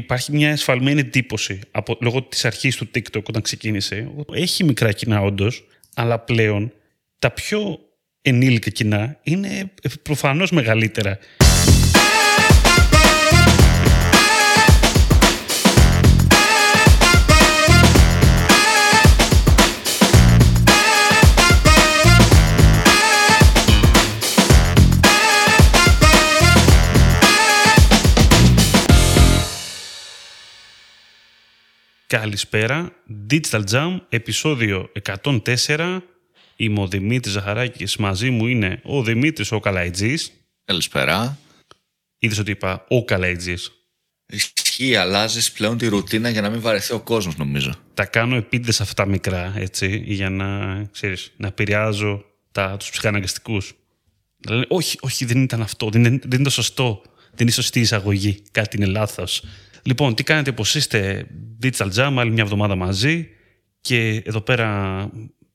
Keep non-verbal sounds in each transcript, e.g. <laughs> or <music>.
υπάρχει μια εσφαλμένη εντύπωση από, λόγω της αρχής του TikTok όταν ξεκίνησε. Έχει μικρά κοινά όντως, αλλά πλέον τα πιο ενήλικα κοινά είναι προφανώς μεγαλύτερα. Καλησπέρα. Digital Jam, επεισόδιο 104. Είμαι ο Δημήτρης Ζαχαράκης. Μαζί μου είναι ο Δημήτρης ο Καλαϊτζής. Καλησπέρα. Είδες ότι είπα ο Καλαϊτζής. Ισχύει, αλλάζεις πλέον τη ρουτίνα για να μην βαρεθεί ο κόσμος νομίζω. Τα κάνω επίτηδες αυτά μικρά, έτσι, για να, ξέρεις, να επηρεάζω τα, τους ψυχαναγκαστικούς. Λένε, όχι, όχι, δεν ήταν αυτό, δεν, είναι- δεν είναι το σωστό. Δεν είναι η σωστή εισαγωγή. Κάτι είναι λάθος. Λοιπόν, τι κάνετε, πως είστε Digital Jam, άλλη μια εβδομάδα μαζί και εδώ πέρα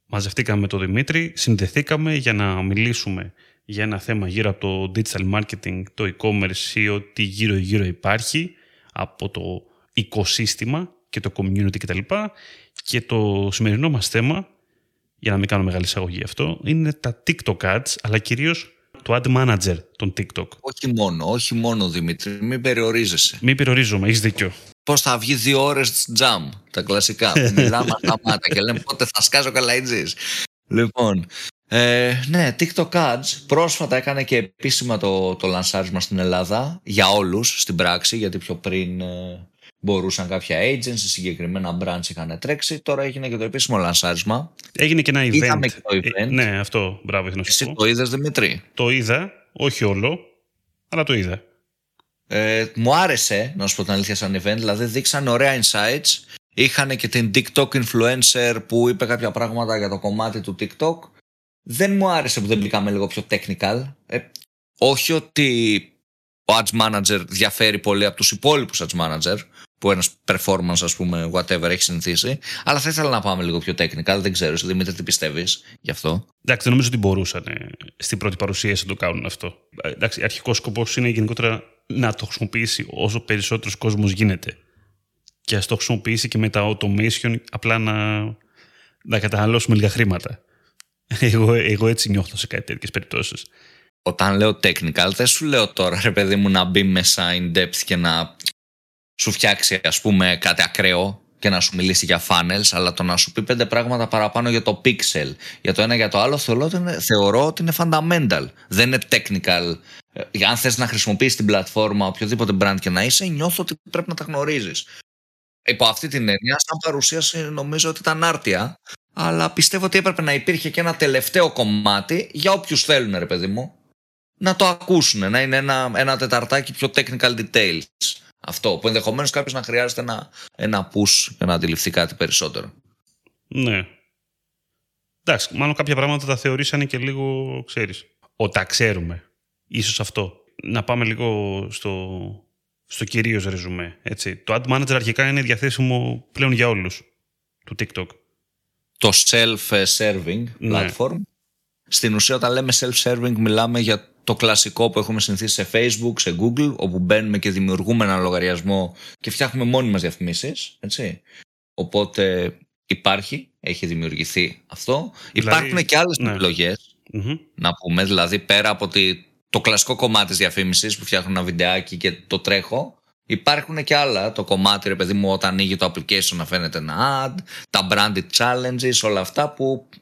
μαζευτήκαμε με τον Δημήτρη, συνδεθήκαμε για να μιλήσουμε για ένα θέμα γύρω από το digital marketing, το e-commerce ή ό,τι γύρω-γύρω υπάρχει από το οικοσύστημα και το community κτλ. Και το σημερινό μας θέμα, για να μην κάνω μεγάλη εισαγωγή αυτό, είναι τα TikTok ads, αλλά κυρίως το ad manager των TikTok. Όχι μόνο, όχι μόνο Δημήτρη, μην περιορίζεσαι. Μην περιορίζομαι, έχεις δίκιο. Πώς θα βγει δύο ώρες jam, τα κλασικά. που μιλάμε <laughs> αυταμάτα και λέμε πότε θα σκάσω καλαϊτζή. Λοιπόν, ε, ναι, TikTok Ads πρόσφατα έκανε και επίσημα το, το λανσάρισμα στην Ελλάδα για όλους στην πράξη, γιατί πιο πριν ε, μπορούσαν κάποια agencies, συγκεκριμένα brands είχαν τρέξει. Τώρα έγινε και το επίσημο λανσάρισμα. Έγινε και ένα event. Είδαμε και το Ε, event. ναι, αυτό, μπράβο, ήθελα να σου Εσύ πω. το είδες Δημήτρη; Το είδα, όχι όλο, αλλά το είδα. Ε, μου άρεσε, να σου πω την αλήθεια, σαν event. Δηλαδή, δείξαν ωραία insights. Είχαν και την TikTok influencer που είπε κάποια πράγματα για το κομμάτι του TikTok. Δεν μου άρεσε που δεν μπήκαμε λίγο πιο technical. Ε, όχι ότι ο ads manager διαφέρει πολύ από τους υπόλοιπους ads manager που ένας performance ας πούμε whatever έχει συνηθίσει αλλά θα ήθελα να πάμε λίγο πιο technical δεν ξέρω εσύ Δημήτρη τι πιστεύεις γι' αυτό; Εντάξει, δεν νομίζω ότι μπορούσαν ε, στην πρώτη παρουσίαση να το κάνουν αυτό. Ε, Εντάξει, αρχικός σκοπός είναι γενικότερα να το χρησιμοποιήσει όσο περισσότερος κόσμος γίνεται. Και ας το χρησιμοποιήσει και με τα automation απλά να, να καταναλώσουμε λίγα χρήματα. <laughs> Εγώ, εγώ έτσι νιώθω σε κάτι τέτοιες περιπτώσεις. Όταν λέω technical, δεν σου λέω τώρα ρε παιδί μου να μπει μέσα in depth και να σου φτιάξει ας πούμε κάτι ακραίο και να σου μιλήσει για funnels, αλλά το να σου πει πέντε πράγματα παραπάνω για το pixel, για το ένα για το άλλο, θεωρώ ότι είναι, θεωρώ ότι είναι fundamental. Δεν είναι technical. Ε, Αν θες να χρησιμοποιήσεις την πλατφόρμα, οποιοδήποτε brand και να είσαι, νιώθω ότι πρέπει να τα γνωρίζεις. Υπό αυτή την έννοια, σαν παρουσίαση νομίζω ότι ήταν άρτια, αλλά πιστεύω ότι έπρεπε να υπήρχε και ένα τελευταίο κομμάτι για όποιους θέλουν, ρε παιδί μου, να το ακούσουν, να είναι ένα, ένα τεταρτάκι πιο technical details. Αυτό, που ενδεχομένως κάποιος να χρειάζεται ένα, ένα push για να αντιληφθεί κάτι περισσότερο. Ναι. Εντάξει, μάλλον κάποια πράγματα τα θεωρήσανε και λίγο, ξέρεις, ο τα ξέρουμε. Ίσως αυτό. Να πάμε λίγο στο, στο κυρίως ρεζουμέ. Έτσι. Το Ad Manager αρχικά είναι διαθέσιμο πλέον για όλους του TikTok. Το self-serving Ναι. platform. Στην ουσία όταν λέμε self-serving μιλάμε για το κλασικό που έχουμε συνηθίσει σε Facebook, σε Google, όπου μπαίνουμε και δημιουργούμε ένα λογαριασμό και φτιάχνουμε μόνοι μας διαφημίσεις, έτσι. Οπότε υπάρχει, έχει δημιουργηθεί αυτό. Δηλαδή, Υπάρχουν και άλλες ναι. επιλογές, Μμμ. να πούμε, δηλαδή πέρα από τη, το κλασικό κομμάτι της διαφήμισης που φτιάχνω ένα βιντεάκι και το τρέχω, υπάρχουν και άλλα, το κομμάτι ρε παιδί μου όταν ανοίγει το application να φαίνεται ένα ad, τα branded challenges, όλα αυτά που ε,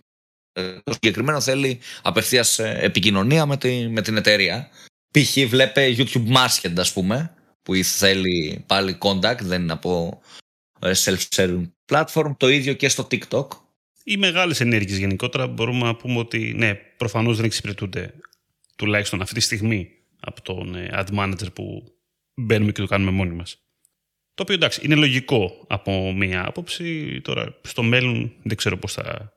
το συγκεκριμένο θέλει απευθείας ε, επικοινωνία με, τη, με την εταιρεία. Π.χ. βλέπε YouTube Masked ας πούμε, που θέλει πάλι contact, δεν είναι από ε, self-serving platform, το ίδιο και στο TikTok. Οι μεγάλες ενέργειες γενικότερα μπορούμε να πούμε ότι ναι, προφανώς δεν εξυπηρετούνται τουλάχιστον αυτή τη στιγμή από τον ε, Ad Manager που μπαίνουμε και το κάνουμε μόνοι μας. Το οποίο εντάξει, είναι λογικό από μία άποψη. Τώρα, στο μέλλον δεν ξέρω πώς, θα,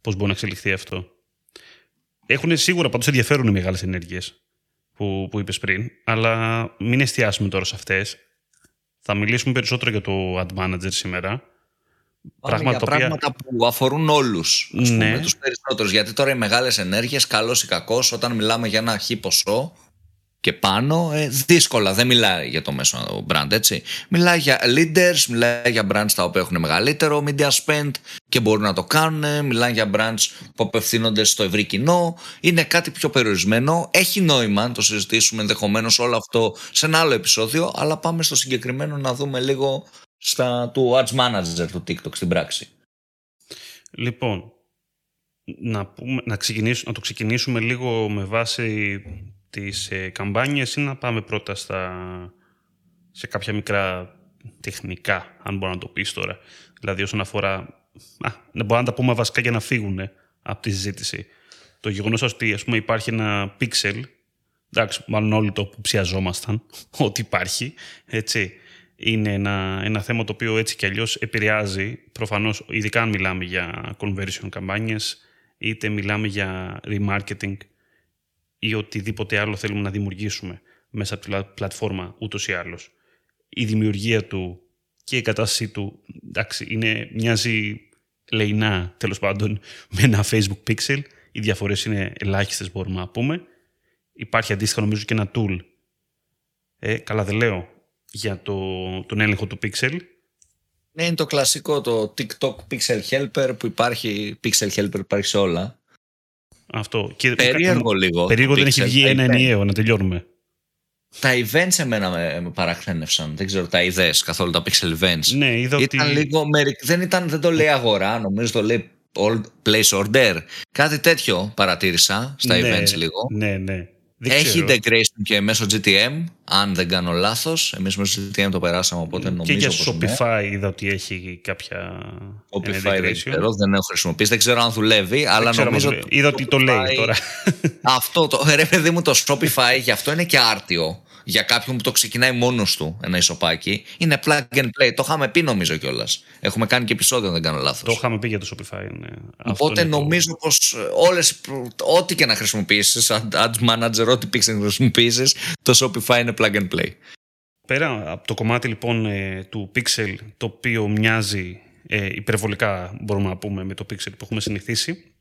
πώς μπορεί να εξελιχθεί αυτό. Έχουν σίγουρα πάντως ενδιαφέρουν οι μεγάλες ενέργειες που, που είπες πριν, αλλά μην εστιάσουμε τώρα σε αυτές. Θα μιλήσουμε περισσότερο για το Ad Manager σήμερα. Πάμε Πράγματα για τα οποία- πράγματα που αφορούν όλους, ας πούμε, Ναι. τους περισσότερους. Γιατί τώρα οι μεγάλες ενέργειες, καλός ή κακός, όταν μιλάμε για ένα χι ποσό, και πάνω, ε, δύσκολα δεν μιλάει για το μέσο brand, έτσι. Μιλάει για leaders, μιλάει για brands τα οποία έχουν μεγαλύτερο media spend και μπορούν να το κάνουν, μιλάει για brands που απευθύνονται στο ευρύ κοινό. Είναι κάτι πιο περιορισμένο. Έχει νόημα να το συζητήσουμε ενδεχομένως όλο αυτό σε ένα άλλο επεισόδιο, αλλά πάμε στο συγκεκριμένο να δούμε λίγο στα του Ads Manager του TikTok στην πράξη. Λοιπόν, να, πούμε, να, να το ξεκινήσουμε λίγο με βάση τις ε, καμπάνιες ή να πάμε πρώτα στα, σε κάποια μικρά τεχνικά, αν μπορώ να το πεις τώρα. Δηλαδή όσον αφορά... Α, να μπορούμε να τα πούμε βασικά για να φύγουν από τη συζήτηση. Το γεγονός ότι ας πούμε, υπάρχει ένα pixel, εντάξει, μάλλον όλοι το που ψιαζόμασταν, <laughs> ότι υπάρχει, έτσι, είναι ένα, ένα θέμα το οποίο έτσι κι αλλιώς επηρεάζει, προφανώς, ειδικά αν μιλάμε για conversion καμπάνιες, είτε μιλάμε για remarketing ή οτιδήποτε άλλο θέλουμε να δημιουργήσουμε μέσα από τη πλατφόρμα ούτως ή άλλως. Η δημιουργία του και η κατάστασή του εντάξει, είναι, μοιάζει λεϊνά τέλος πάντων <laughs> με ένα Facebook Pixel. Οι διαφορές είναι ελάχιστες μπορούμε να πούμε. Υπάρχει αντίστοιχα νομίζω και ένα tool, ε, καλά δεν λέω, για το, τον έλεγχο του Pixel. Ναι, είναι το κλασικό το TikTok Pixel Helper που υπάρχει, Pixel Helper υπάρχει σε όλα. Αυτό. Και περίεργο λίγο. Περίεργο δεν έχει βγει ένα ενιαίο, να τελειώνουμε. Τα events εμένα με, με παραξένευσαν. Δεν ξέρω, τα είδε καθόλου τα pixel events. Ναι, είδα ήταν ότι... λίγο. Δεν, ήταν, δεν το λέει αγορά, νομίζω το λέει place order. Κάτι τέτοιο παρατήρησα στα ναι, events λίγο. Ναι, ναι. Έχει integration και μέσω GTM, αν δεν κάνω λάθος. Εμείς μέσω GTM το περάσαμε, οπότε νομίζω. Και για Shopify είδα ότι έχει κάποια. Shopify δεν ξέρω, δεν έχω χρησιμοποιήσει. Δεν ξέρω αν δουλεύει, αλλά νομίζω. Είδα ότι το λέει τώρα. Αυτό το. <laughs> Ρε, παιδί μου, το Shopify γι' αυτό είναι και άρτιο για κάποιον που το ξεκινάει μόνος του ένα ισοπάκι, είναι plug and play. Το είχαμε πει νομίζω κιόλας. Έχουμε κάνει και επεισόδιο, αν δεν κάνω λάθος. Το είχαμε πει για το Shopify. Ναι. Οπότε νομίζω το... πως όλες. Ό,τι και να χρησιμοποιήσεις, Ads Manager, ό,τι pixel να χρησιμοποιήσεις, το Shopify είναι plug and play. Πέρα από το κομμάτι λοιπόν ε, του Pixel, το οποίο μοιάζει ε, υπερβολικά, μπορούμε να πούμε, με το Pixel που έχουμε συνηθίσει,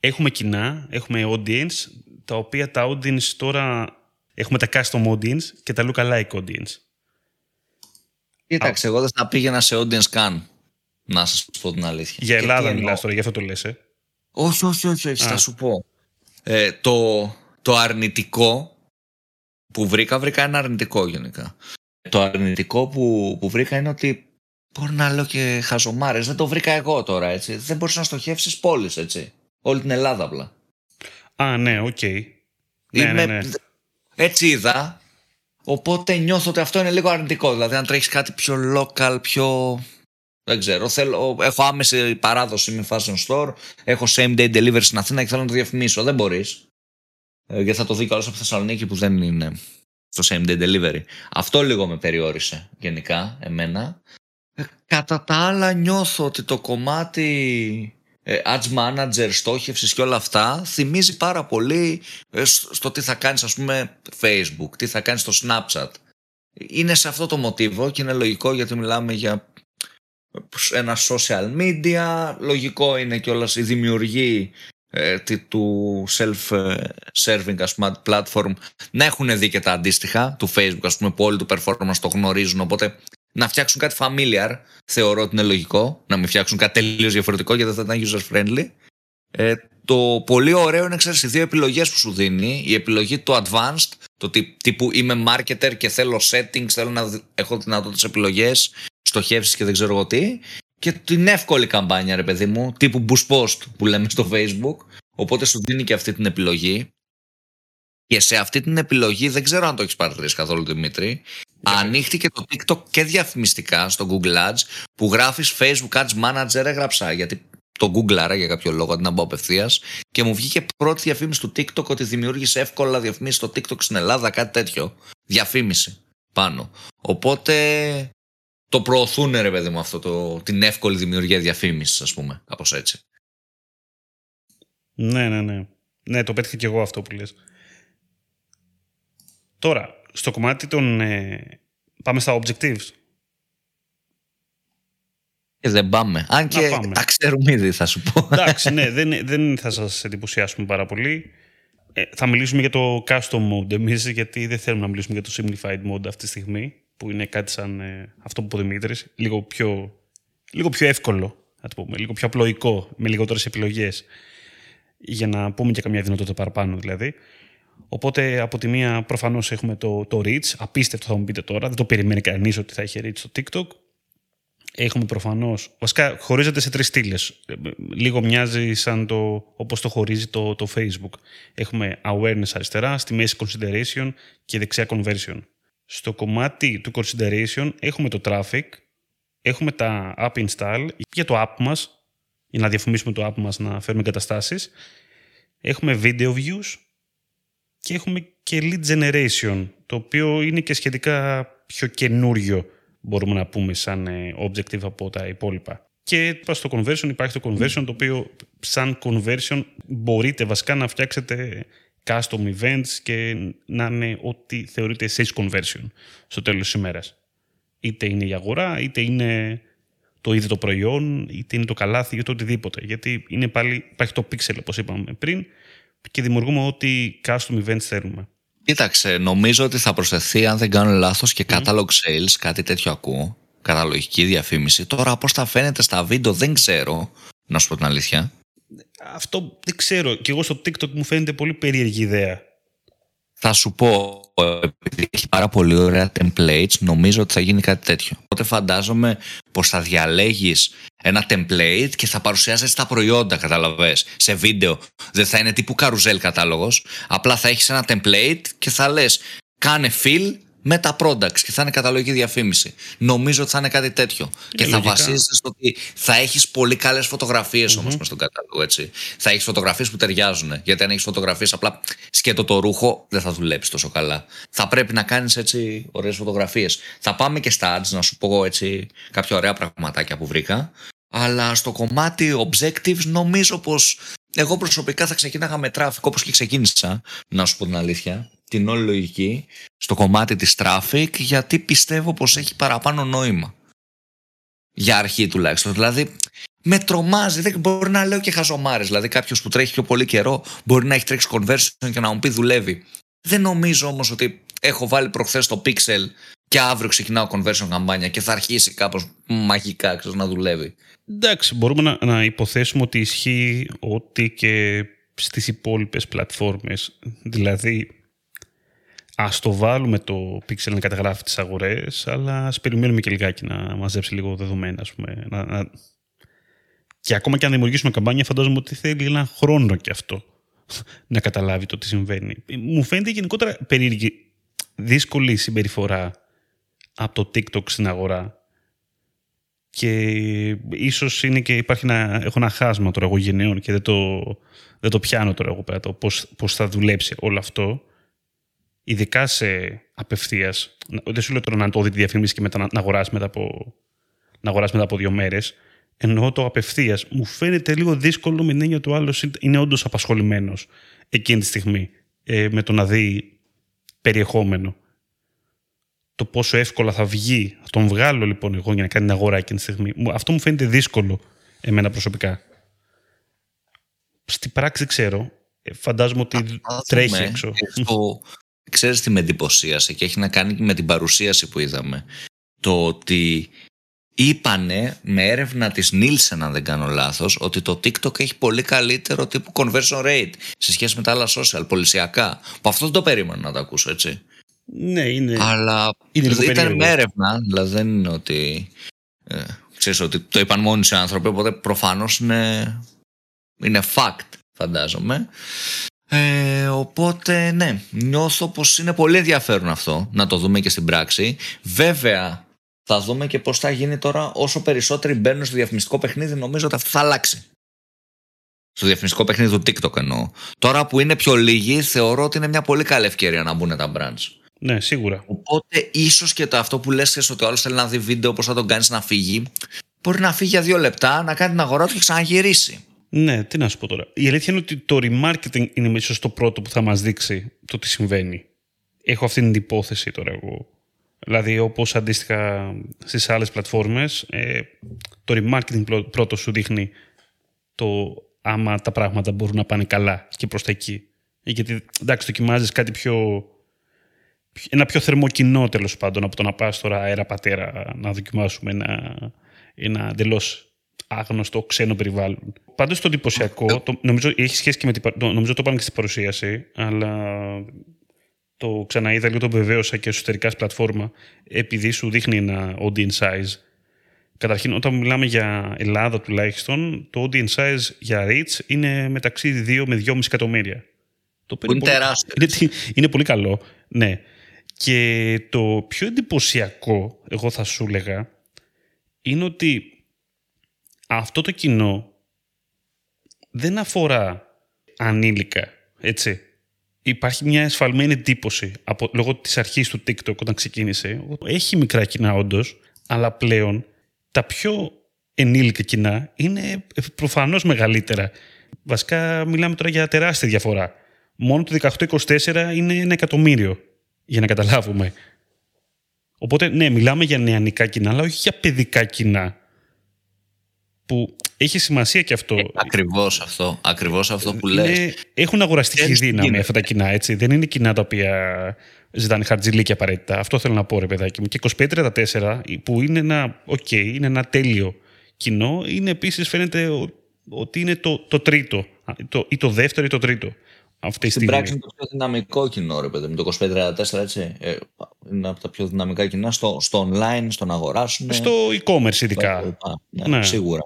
έχουμε κοινά, έχουμε audience, τα οποία τα audience τώρα Έχουμε τα custom audience και τα lookalike audience. Κοίταξε, εγώ δεν θα πήγαινα σε audience καν. Να σας πω την αλήθεια. Για Ελλάδα μιλάς τώρα, γι' αυτό το λες, ε. Όχι, όχι, όχι, όχι θα σου πω. Ε, το, το αρνητικό που βρήκα, βρήκα ένα αρνητικό γενικά. Το αρνητικό που, που βρήκα είναι ότι μπορεί να λέω και χαζομάρες. Δεν το βρήκα εγώ τώρα, έτσι. Δεν μπορείς να στοχεύσεις πόλεις, έτσι. Όλη την Ελλάδα απλά. Α, ναι, OK. Okay. Ναι, ναι, ναι. Έτσι είδα. Οπότε νιώθω ότι αυτό είναι λίγο αρνητικό. Δηλαδή, αν τρέχεις κάτι πιο local, πιο. Δεν ξέρω. Θέλω, έχω άμεση παράδοση με fashion store. Έχω same day delivery στην Αθήνα και θέλω να το διαφημίσω. Δεν μπορείς. Ε, γιατί θα το δει καλώ από Θεσσαλονίκη που δεν είναι στο same day delivery. Αυτό λίγο με περιόρισε γενικά εμένα. Ε, κατά τα άλλα νιώθω ότι το κομμάτι ε, ads manager, στόχευσης και όλα αυτά θυμίζει πάρα πολύ ε, στο τι θα κάνεις ας πούμε facebook, τι θα κάνεις στο snapchat. Είναι σε αυτό το μοτίβο και είναι λογικό γιατί μιλάμε για ένα social media, λογικό είναι κιόλας η δημιουργή ε, του self-serving ας πούμε platform να έχουν δει και τα αντίστοιχα του facebook ας πούμε που όλοι του performance το γνωρίζουν οπότε να φτιάξουν κάτι familiar, θεωρώ ότι είναι λογικό. Να μην φτιάξουν κάτι τελείως διαφορετικό γιατί δεν θα ήταν user friendly. Ε, το πολύ ωραίο είναι, ξέρεις, οι δύο επιλογές που σου δίνει. Η επιλογή του advanced, το τύπου είμαι marketer και θέλω settings, θέλω να έχω δυνατότητες επιλογές, στοχεύσεις και δεν ξέρω εγώ τι. Και την εύκολη καμπάνια, ρε παιδί μου, τύπου boost post που λέμε στο facebook. Οπότε σου δίνει και αυτή την επιλογή. Και σε αυτή την επιλογή, δεν ξέρω αν το έχεις παρατηρήσει καθόλου Δημήτρη, Ανοίχτηκε το TikTok και διαφημιστικά στο Google Ads που γράφεις Facebook Ads Manager έγραψα γιατί το Google άρα για κάποιο λόγο αντί να μπω απευθείας και μου βγήκε πρώτη διαφήμιση του TikTok ότι δημιούργησε εύκολα διαφημίσεις στο TikTok στην Ελλάδα, κάτι τέτοιο. Διαφήμιση πάνω. Οπότε το προωθούν ρε παιδί μου αυτό το, την εύκολη δημιουργία διαφήμισης, ας πούμε, κάπως έτσι. Ναι, ναι, ναι. Ναι, το πέτυχα και εγώ αυτό που λες. Τώρα, στο κομμάτι των... Ε, πάμε στα objectives. Και δεν πάμε. Αν και τα ξέρουμε ήδη θα σου πω. Εντάξει, ναι, <laughs> δεν, δεν θα σας εντυπωσιάσουμε πάρα πολύ. Ε, θα μιλήσουμε για το custom mode εμείς, γιατί δεν θέλουμε να μιλήσουμε για το simplified mode αυτή τη στιγμή, που είναι κάτι σαν ε, αυτό που είπε ο Δημήτρης, λίγο πιο, λίγο πιο εύκολο, να το πούμε, λίγο πιο απλοϊκό, με λιγότερες επιλογές, για να πούμε και καμιά δυνατότητα παραπάνω δηλαδή. Οπότε από τη μία προφανώς έχουμε το, το reach, απίστευτο θα μου πείτε τώρα, δεν το περιμένει κανείς ότι θα έχει reach στο TikTok. Έχουμε προφανώς. Βασικά χωρίζεται σε τρεις στήλες. Λίγο μοιάζει σαν το όπως το χωρίζει το, το Facebook. Έχουμε awareness αριστερά, στη μέση consideration και δεξιά conversion. Στο κομμάτι του consideration έχουμε το traffic, έχουμε τα app install για το app μας, για να διαφημίσουμε το app μας να φέρουμε εγκαταστάσεις. Έχουμε video views και έχουμε και lead generation, το οποίο είναι και σχετικά πιο καινούριο, μπορούμε να πούμε, σαν ε, objective από τα υπόλοιπα. Και στο conversion υπάρχει το conversion, το οποίο σαν conversion μπορείτε βασικά να φτιάξετε custom events και να είναι ό,τι θεωρείται sales conversion στο τέλος της ημέρας. Είτε είναι η αγορά, είτε είναι το ίδιο το προϊόν, είτε είναι το καλάθι, είτε οτιδήποτε. Γιατί είναι πάλι, υπάρχει το pixel, όπως είπαμε πριν, και δημιουργούμε ό,τι custom events θέλουμε. Κοίταξε, νομίζω ότι θα προσθεθεί, αν δεν κάνω λάθος, και catalog sales, κάτι τέτοιο ακούω, καταλογική διαφήμιση. Τώρα πώς θα φαίνεται στα βίντεο δεν ξέρω, να σου πω την αλήθεια. Αυτό δεν ξέρω. Και εγώ στο TikTok μου φαίνεται πολύ περίεργη ιδέα. Θα σου πω, επειδή έχει πάρα πολύ ωραία templates, νομίζω ότι θα γίνει κάτι τέτοιο. Οπότε φαντάζομαι πως θα διαλέγεις ένα template και θα παρουσιάζεσαι τα προϊόντα, καταλαβες, σε βίντεο. Δεν θα είναι τύπου καρουζέλ κατάλογος. Απλά θα έχεις ένα template και θα λες κάνε fill με τα products και θα είναι καταλογική διαφήμιση. Νομίζω ότι θα είναι κάτι τέτοιο. και θα βασίζεσαι στο ότι θα έχεις πολύ καλές φωτογραφίες mm-hmm. όμως μες στον κατάλογο. Έτσι. Θα έχεις φωτογραφίες που ταιριάζουν. Γιατί αν έχεις φωτογραφίες απλά σκέτο το ρούχο, δεν θα δουλέψεις τόσο καλά. Θα πρέπει να κάνεις έτσι ωραίες φωτογραφίες. Θα πάμε και στα ads να σου πω έτσι κάποια ωραία πραγματάκια που βρήκα. Αλλά στο κομμάτι objectives νομίζω πως εγώ προσωπικά θα ξεκίναγα με traffic όπως και ξεκίνησα, να σου πω την αλήθεια την όλη λογική στο κομμάτι της traffic γιατί πιστεύω πως έχει παραπάνω νόημα. Για αρχή τουλάχιστον. Δηλαδή με τρομάζει, δεν μπορεί να λέω και χαζομάρες. Δηλαδή κάποιος που τρέχει πιο πολύ καιρό μπορεί να έχει τρέξει conversion και να μου πει δουλεύει. Δεν νομίζω όμως ότι έχω βάλει προχθές το pixel και αύριο ξεκινάω conversion καμπάνια και θα αρχίσει κάπως μαγικά ξέρεις, να δουλεύει. Εντάξει, μπορούμε να, να υποθέσουμε ότι ισχύει ότι και στις υπόλοιπες πλατφόρμες. Δηλαδή, Α το βάλουμε το Pixel να καταγράφει τις αγορές, αλλά ας περιμένουμε και λιγάκι να μαζέψει λίγο δεδομένα. Ας πούμε. Να, να... Και ακόμα και αν δημιουργήσουμε καμπάνια, φαντάζομαι ότι θέλει ένα χρόνο και αυτό <laughs> να καταλάβει το τι συμβαίνει. Μου φαίνεται γενικότερα περίεργη, δύσκολη συμπεριφορά από το TikTok στην αγορά. Και ίσως είναι και υπάρχει ένα, έχω ένα χάσμα τώρα εγώ γενναίων και δεν το, δεν το πιάνω τώρα εγώ πέρα το πώς θα δουλέψει όλο αυτό ειδικά σε απευθείας. Δεν σου λέω τώρα να το δει τη διαφήμιση και μετά να, αγοράσει μετά από, να αγοράσει μετά από δύο μέρες. Εννοώ το απευθείας. Μου φαίνεται λίγο δύσκολο με την έννοια ότι ο άλλος είναι όντως απασχολημένος εκείνη τη στιγμή ε, με το να δει περιεχόμενο. Το πόσο εύκολα θα βγει, θα τον βγάλω λοιπόν εγώ για να κάνει την αγορά εκείνη τη στιγμή. Αυτό μου φαίνεται δύσκολο εμένα προσωπικά. Στην πράξη ξέρω. Ε, φαντάζομαι ότι τρέχει έξω. Ξέρεις τι με εντυπωσίασε και έχει να κάνει και με την παρουσίαση που είδαμε. Το ότι είπανε με έρευνα της Nielsen αν δεν κάνω λάθος ότι το TikTok έχει πολύ καλύτερο τύπου conversion rate σε σχέση με τα άλλα social, πολισιακά. Που αυτό δεν το περίμενα να το ακούσω έτσι. Ναι, είναι. Αλλά είναι ήταν με έρευνα, δηλαδή δεν είναι ότι. Ε, ξέρεις ότι το είπαν μόνοι σε άνθρωποι, οπότε προφανώς είναι, είναι fact, φαντάζομαι. Ε, οπότε ναι, νιώθω πως είναι πολύ ενδιαφέρον αυτό να το δούμε και στην πράξη. Βέβαια θα δούμε και πώς θα γίνει τώρα όσο περισσότεροι μπαίνουν στο διαφημιστικό παιχνίδι νομίζω ότι αυτό θα αλλάξει. Στο διαφημιστικό παιχνίδι του TikTok εννοώ. Τώρα που είναι πιο λίγοι θεωρώ ότι είναι μια πολύ καλή ευκαιρία να μπουν τα brands. Ναι, σίγουρα. Οπότε ίσως και το αυτό που λες ότι ο άλλος θέλει να δει βίντεο πώ θα τον κάνεις να φύγει. Μπορεί να φύγει για δύο λεπτά, να κάνει την αγορά του και ξαναγυρίσει. Ναι, τι να σου πω τώρα. Η αλήθεια είναι ότι το remarketing είναι ίσω το πρώτο που θα μας δείξει το τι συμβαίνει. Έχω αυτή την υπόθεση τώρα εγώ. Δηλαδή, όπως αντίστοιχα στις άλλες πλατφόρμες, ε, το remarketing πρώτο σου δείχνει το άμα τα πράγματα μπορούν να πάνε καλά και προς τα εκεί. Γιατί εντάξει, δοκιμάζεις κάτι πιο. Ένα πιο θερμό κοινό τέλος πάντων από το να πας τώρα αέρα πατέρα να δοκιμάσουμε ένα, ένα εντελώς άγνωστο ξένο περιβάλλον. Πάντως το εντυπωσιακό, το, νομίζω έχει σχέση και με την. Νομίζω το είπαμε και στην παρουσίαση, αλλά το ξαναείδα λίγο το βεβαίωσα και εσωτερικά στη πλατφόρμα, επειδή σου δείχνει ένα audience size. Καταρχήν, όταν μιλάμε για Ελλάδα τουλάχιστον, το audience size για Reach είναι μεταξύ 2 με 2,5 εκατομμύρια. Το είναι, πολύ, τεράστιο. <laughs> Είναι, είναι πολύ καλό, ναι. Και το πιο εντυπωσιακό, εγώ θα σου έλεγα, είναι ότι αυτό το κοινό δεν αφορά ανήλικα, έτσι υπάρχει μια εσφαλμένη εντύπωση από, λόγω της αρχής του TikTok όταν ξεκίνησε. Έχει μικρά κοινά όντως, αλλά πλέον τα πιο ενήλικα κοινά είναι προφανώς μεγαλύτερα. Βασικά μιλάμε τώρα για τεράστια διαφορά. Μόνο το 18-24 είναι ένα εκατομμύριο, για να καταλάβουμε. Οπότε, ναι, μιλάμε για νεανικά κοινά, αλλά όχι για παιδικά κοινά που έχει σημασία και αυτό. Ε, ακριβώς αυτό, ακριβώς αυτό που λες. Έχουν αγοραστική δύναμη αυτά τα κοινά, έτσι. Δεν είναι κοινά τα οποία ζητάνε χαρτζιλίκι απαραίτητα. Αυτό θέλω να πω, ρε παιδάκι μου. Και 25-34, που είναι ένα, okay, είναι ένα τέλειο κοινό, είναι επίσης φαίνεται ότι είναι το, το τρίτο, το, ή το δεύτερο ή το τρίτο. Αυτή Στην πράξη είναι το πιο δυναμικό κοινό, ρε παιδί με το 25-34, έτσι. Ε, είναι από τα πιο δυναμικά κοινά στο, στο online, στο να αγοράσουν. Στο e-commerce, ειδικά. Ναι, ναι. Σίγουρα.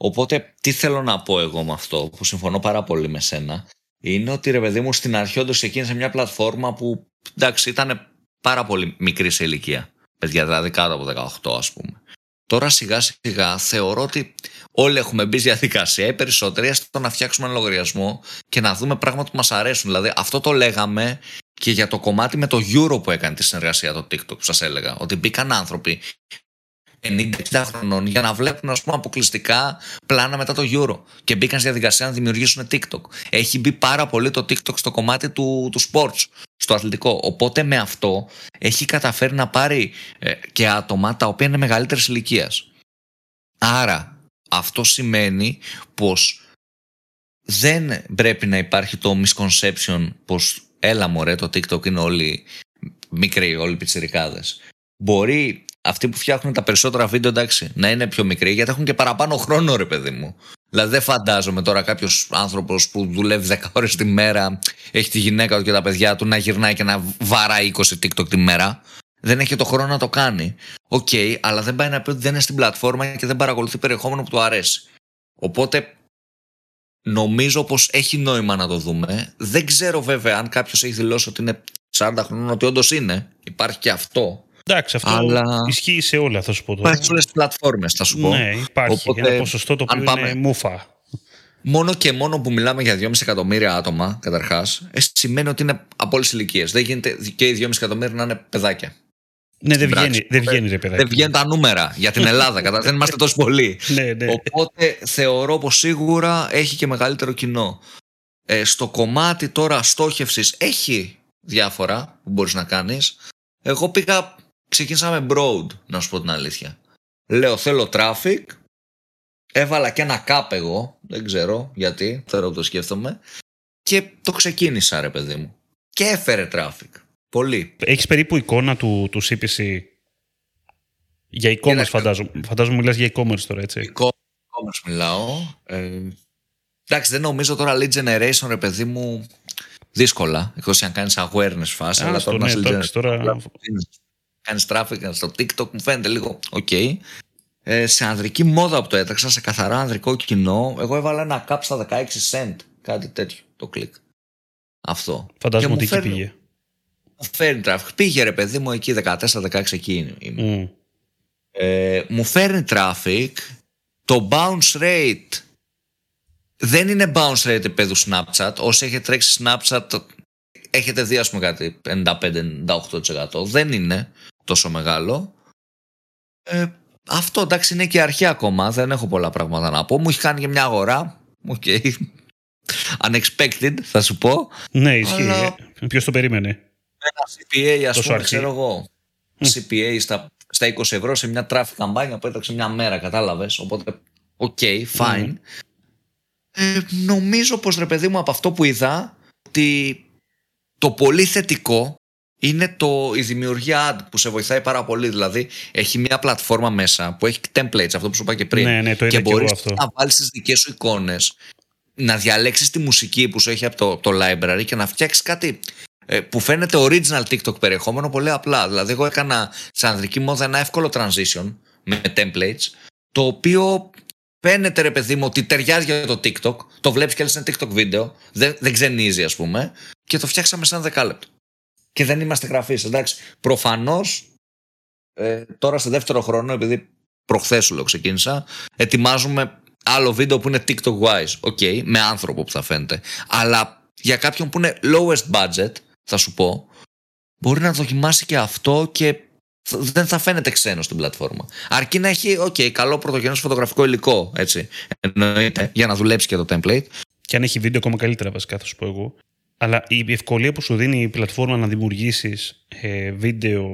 Οπότε, τι θέλω να πω εγώ με αυτό, που συμφωνώ πάρα πολύ με σένα, είναι ότι ρε παιδί μου στην αρχή όντως ξεκίνησε μια πλατφόρμα που εντάξει ήταν πάρα πολύ μικρή σε ηλικία. Παιδιά δηλαδή κάτω από 18 ας πούμε. Τώρα σιγά σιγά θεωρώ ότι όλοι έχουμε μπει στη διαδικασία, οι περισσότεροι στο να φτιάξουμε ένα λογαριασμό και να δούμε πράγματα που μας αρέσουν. Δηλαδή αυτό το λέγαμε και για το κομμάτι με το Euro που έκανε τη συνεργασία το TikTok που σας έλεγα. Ότι μπήκαν άνθρωποι 50-60 χρονών για να βλέπουν ας πούμε, αποκλειστικά πλάνα μετά το Euro και μπήκαν στη διαδικασία να δημιουργήσουν TikTok. Έχει μπει πάρα πολύ το TikTok στο κομμάτι του, του sports, στο αθλητικό. Οπότε με αυτό έχει καταφέρει να πάρει ε, και άτομα τα οποία είναι μεγαλύτερης ηλικίας. Άρα αυτό σημαίνει πως δεν πρέπει να υπάρχει το misconception πως έλα μωρέ το TikTok είναι όλοι μικροί, όλοι πιτσιρικάδες. Μπορεί αυτοί που φτιάχνουν τα περισσότερα βίντεο, εντάξει, να είναι πιο μικροί, γιατί έχουν και παραπάνω χρόνο, ρε παιδί μου. Δηλαδή, δεν φαντάζομαι τώρα κάποιος άνθρωπος που δουλεύει 10 ώρες τη μέρα, έχει τη γυναίκα του και τα παιδιά του να γυρνάει και να βαράει 20 TikTok τη μέρα. Δεν έχει το χρόνο να το κάνει. OK, okay, αλλά δεν πάει να πει ότι δεν είναι στην πλατφόρμα και δεν παρακολουθεί περιεχόμενο που του αρέσει. Οπότε νομίζω πως έχει νόημα να το δούμε. Δεν ξέρω βέβαια αν κάποιος έχει δηλώσει ότι είναι 40 χρονών, ότι όντως είναι. Υπάρχει και αυτό. Εντάξει, αυτό αλλά... ισχύει σε όλα, θα σου πω τώρα. Υπάρχει σε όλες τις πλατφόρμες, θα σου πω. Ναι, υπάρχει Οπότε, ένα ποσοστό το οποίο πάμε... είναι μούφα. Μόνο και μόνο που μιλάμε για 2,5 εκατομμύρια άτομα, καταρχάς, ε, σημαίνει ότι είναι από όλες τις ηλικίες. Δεν γίνεται και οι 2,5 εκατομμύρια να είναι παιδάκια. Ναι, δεν βγαίνει, δεν βγαίνει ρε παιδάκι. Δεν βγαίνουν τα νούμερα για την Ελλάδα. κατά, δεν είμαστε τόσο πολλοί. <laughs> ναι, ναι. Οπότε θεωρώ πως σίγουρα έχει και μεγαλύτερο κοινό. Ε, στο κομμάτι τώρα στόχευσης έχει διάφορα που μπορείς να κάνεις. Εγώ πήγα ξεκίνησα με Broad, να σου πω την αλήθεια. Λέω θέλω traffic, έβαλα και ένα cap εγώ, δεν ξέρω γιατί, τώρα το σκέφτομαι, και το ξεκίνησα ρε παιδί μου. Και έφερε traffic. Πολύ. Έχεις περίπου εικόνα του, του CPC για e-commerce φαντάζομαι. Φαντάζομαι μιλάς για e-commerce τώρα, έτσι. E-commerce μιλάω. Ε, εντάξει, δεν νομίζω τώρα lead generation, ρε παιδί μου, δύσκολα. Εκτός αν κάνεις awareness φάση. αλλά τώρα, ναι, τώρα κάνεις traffic στο TikTok, μου φαίνεται λίγο οκ. Ε, σε ανδρική μόδα που το έτρεξα, σε καθαρά ανδρικό κοινό, εγώ έβαλα ένα cap στα 16 cent. Κάτι τέτοιο το κλικ. Αυτό. Φαντάζομαι ότι εκεί πήγε. Μου φέρνει traffic. Πήγε ρε παιδί μου εκεί 14-16 εκεί είμαι. Ε, μου φέρνει traffic. Το bounce rate δεν είναι bounce rate επίπεδου Snapchat. Όσοι έχετε τρέξει Snapchat έχετε δει ας πούμε κάτι 55-98%. Δεν είναι τόσο μεγάλο. Ε, αυτό εντάξει είναι και αρχή ακόμα, δεν έχω πολλά πράγματα να πω. Μου έχει κάνει και μια αγορά. Okay. <laughs> Unexpected, θα σου πω. Ναι, ισχύει. Αλλά... Ποιος το περίμενε; Ένα CPA, ας πούμε, ξέρω εγώ. CPA στα, στα 20 ευρώ σε μια traffic καμπάνια που έτρεξε μια μέρα, κατάλαβες. Οπότε, OK, okay, fine. Ε, νομίζω πως ρε παιδί μου από αυτό που είδα ότι το πολύ θετικό είναι το, η δημιουργία ad που σε βοηθάει πάρα πολύ. Δηλαδή, έχει μια πλατφόρμα μέσα που έχει templates, αυτό που σου είπα και πριν. Ναι, ναι, το και μπορείς αυτό. να βάλεις τις δικές σου εικόνες, να διαλέξεις τη μουσική που σου έχει από το, το library και να φτιάξεις κάτι ε, που φαίνεται original TikTok περιεχόμενο πολύ απλά. Δηλαδή, εγώ έκανα σε ανδρική μόδα ένα εύκολο transition με templates, το οποίο φαίνεται ρε παιδί μου ότι ταιριάζει για το TikTok. Το βλέπεις και λες ένα TikTok βίντεο, δεν, δεν ξενίζει, ας πούμε, και το φτιάξαμε σε ένα δεκάλεπτο. Και δεν είμαστε γραφίστες. Εντάξει, προφανώς ε, τώρα σε δεύτερο χρόνο, επειδή προχθές σου λέω ξεκίνησα, ετοιμάζουμε άλλο βίντεο που είναι TikTok wise. OK, okay, με άνθρωπο που θα φαίνεται. Αλλά για κάποιον που είναι lowest budget, θα σου πω, μπορεί να δοκιμάσει και αυτό και δεν θα φαίνεται ξένο στην πλατφόρμα. Αρκεί να έχει, OK, καλό πρωτογενές φωτογραφικό υλικό, έτσι. Εννοείται, για να δουλέψει και το template. Και αν έχει βίντεο, ακόμα καλύτερα βασικά, θα σου πω εγώ. Αλλά η ευκολία που σου δίνει η πλατφόρμα να δημιουργήσεις ε, βίντεο